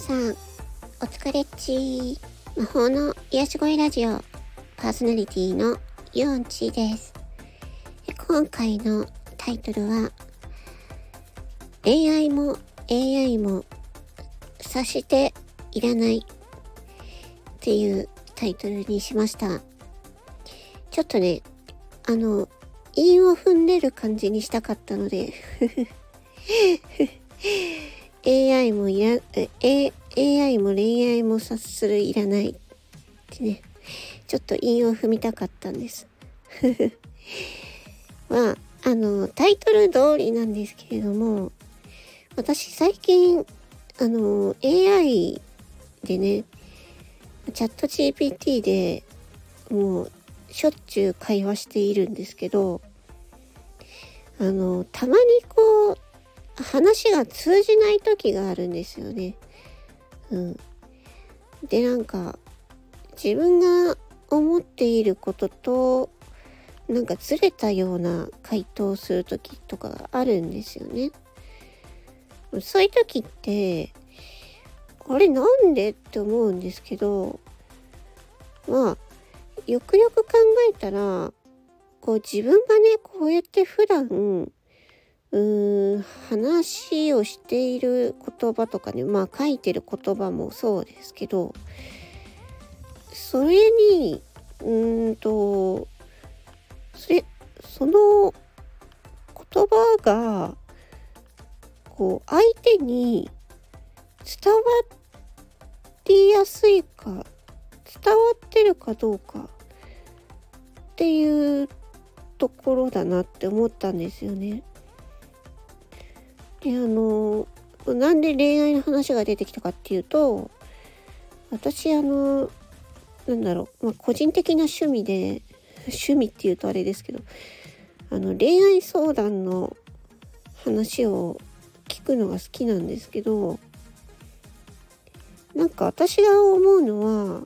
さん、お疲れっち魔法の癒し声ラジオパーソナリティのユンチです。今回のタイトルは、恋愛も AI も察していらないっていうタイトルにしました。ちょっとね、あの、韻を踏んでる感じにしたかったので AI もいら、A、AI も恋愛も察するいらないってね、ちょっと韻を踏みたかったんです。まあ、あの、タイトル通りなんですけれども、私最近、あの、AI でね、チャット GPT でもうしょっちゅう会話しているんですけど、あの、たまにこう、話が通じない時があるんですよね。うん。で、なんか、自分が思っていることと、なんかずれたような回答をする時とかがあるんですよね。そういう時って、あれなんでって思うんですけど、まあ、よくよく考えたら、こう自分がね、こうやって普段、うーん、話をしている言葉とかね、まあ書いてる言葉もそうですけど、それに、うんと、それ、その言葉が、こう、相手に伝わりやすいか、伝わってるかどうかっていうところだなって思ったんですよね。であのなんで恋愛の話が出てきたかっていうと私あのなんだろう、まあ、個人的な趣味で趣味っていうとあれですけどあの恋愛相談の話を聞くのが好きなんですけどなんか私が思うのは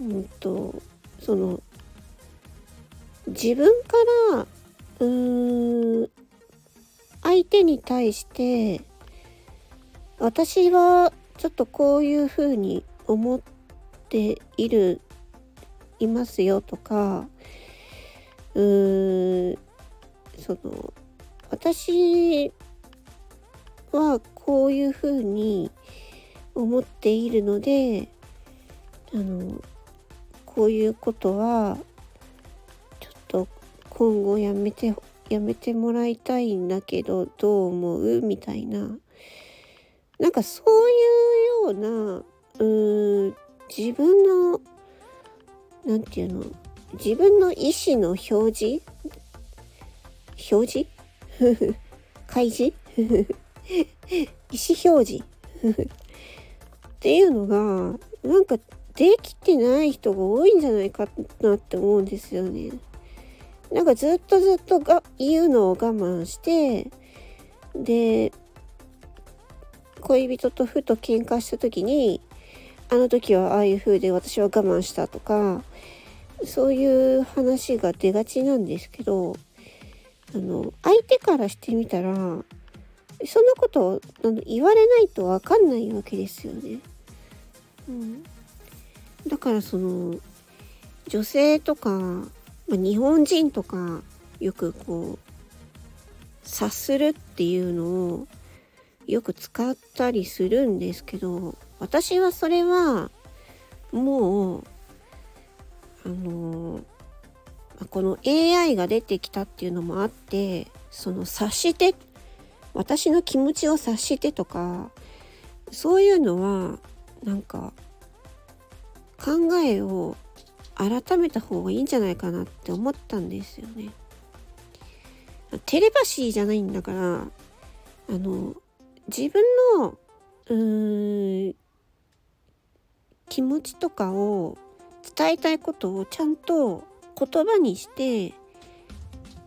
うんとその自分からうーん相手に対して私はちょっとこういうふうに思っているいますよとかうーんその私はこういうふうに思っているのであのこういうことはちょっと今後やめてやめてもらいたいんだけどどう思う？みたいな。なんかそういうようなうーん自分の何て言うの？自分の意思の表示？表示？開示？意思表示？っていうのがなんかできてない人が多いんじゃないかなって思うんですよね。なんかずっとずっとが言うのを我慢してで恋人とふと喧嘩した時にあの時はああいう風で私は我慢したとかそういう話が出がちなんですけどあの相手からしてみたらそんなことあの言われないと分かんないわけですよね。うん、だからその女性とかまあ、日本人とかよくこう察するっていうのをよく使ったりするんですけど私はそれはもうあのこの AI が出てきたっていうのもあってその察して私の気持ちを察してとかそういうのはなんか考えを改めた方がいいんじゃないかなって思ったんですよね。テレパシーじゃないんだからあの自分のうーん気持ちとかを伝えたいことをちゃんと言葉にして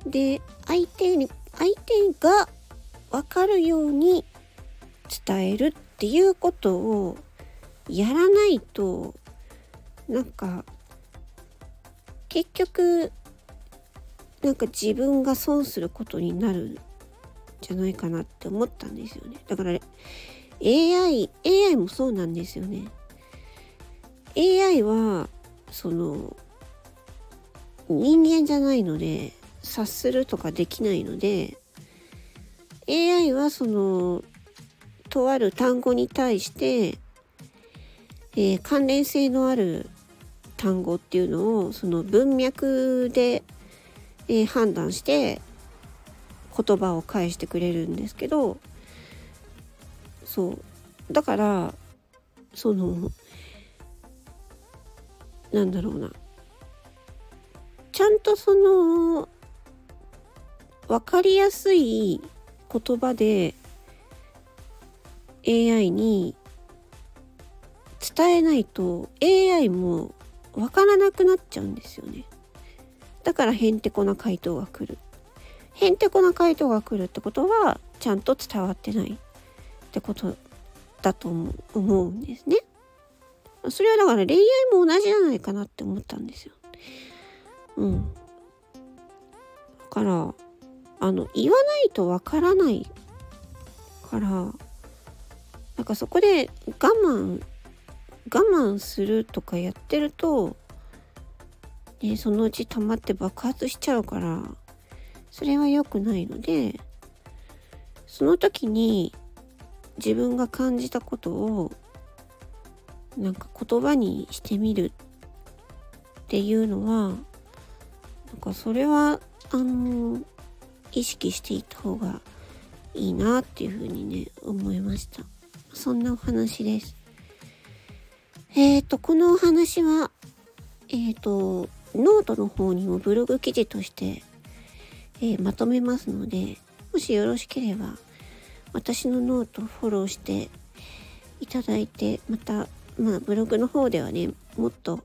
で相手に相手が分かるように伝えるっていうことをやらないとなんか結局なんか自分が損することになるんじゃないかなって思ったんですよねだから AI、AI もそうなんですよね。AI は、その、人間じゃないので、察するとかできないので、AI はその、とある単語に対して、えー、関連性のある単語っていうのをその文脈で、えー、判断して言葉を返してくれるんですけどそう。だからそのなんだろうな。ちゃんとその分かりやすい言葉で AI に伝えないと AI も分からなくなっちゃうんですよね。だからへんてこな回答が来る。へんてこな回答が来るってことはちゃんと伝わってないってことだと思うんですね。それはだから恋愛も同じじゃないかなって思ったんですよ。うん。だからあの言わないとわからないからなんかそこで我慢我慢するとかやってると、ね、そのうち溜まって爆発しちゃうからそれは良くないのでその時に自分が感じたことをなんか言葉にしてみるっていうのはなんかそれはあの意識していった方がいいなっていうふうにね思いました。そんなお話です。えっ、ー、と、このお話は、えっ、ー、と、ノートの方にもブログ記事として、えー、まとめますので、もしよろしければ、私のノートをフォローしていただいて、また、まあ、ブログの方ではね、もっと、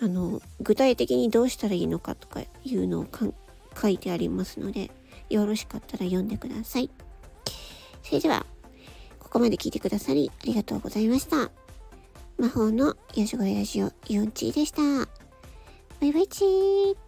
あの、具体的にどうしたらいいのかとかいうのを書いてありますので、よろしかったら読んでください。それでは、ここまで聞いてくださりありがとうございました。魔法のよしごいラジオ4チーでした。バイバイチー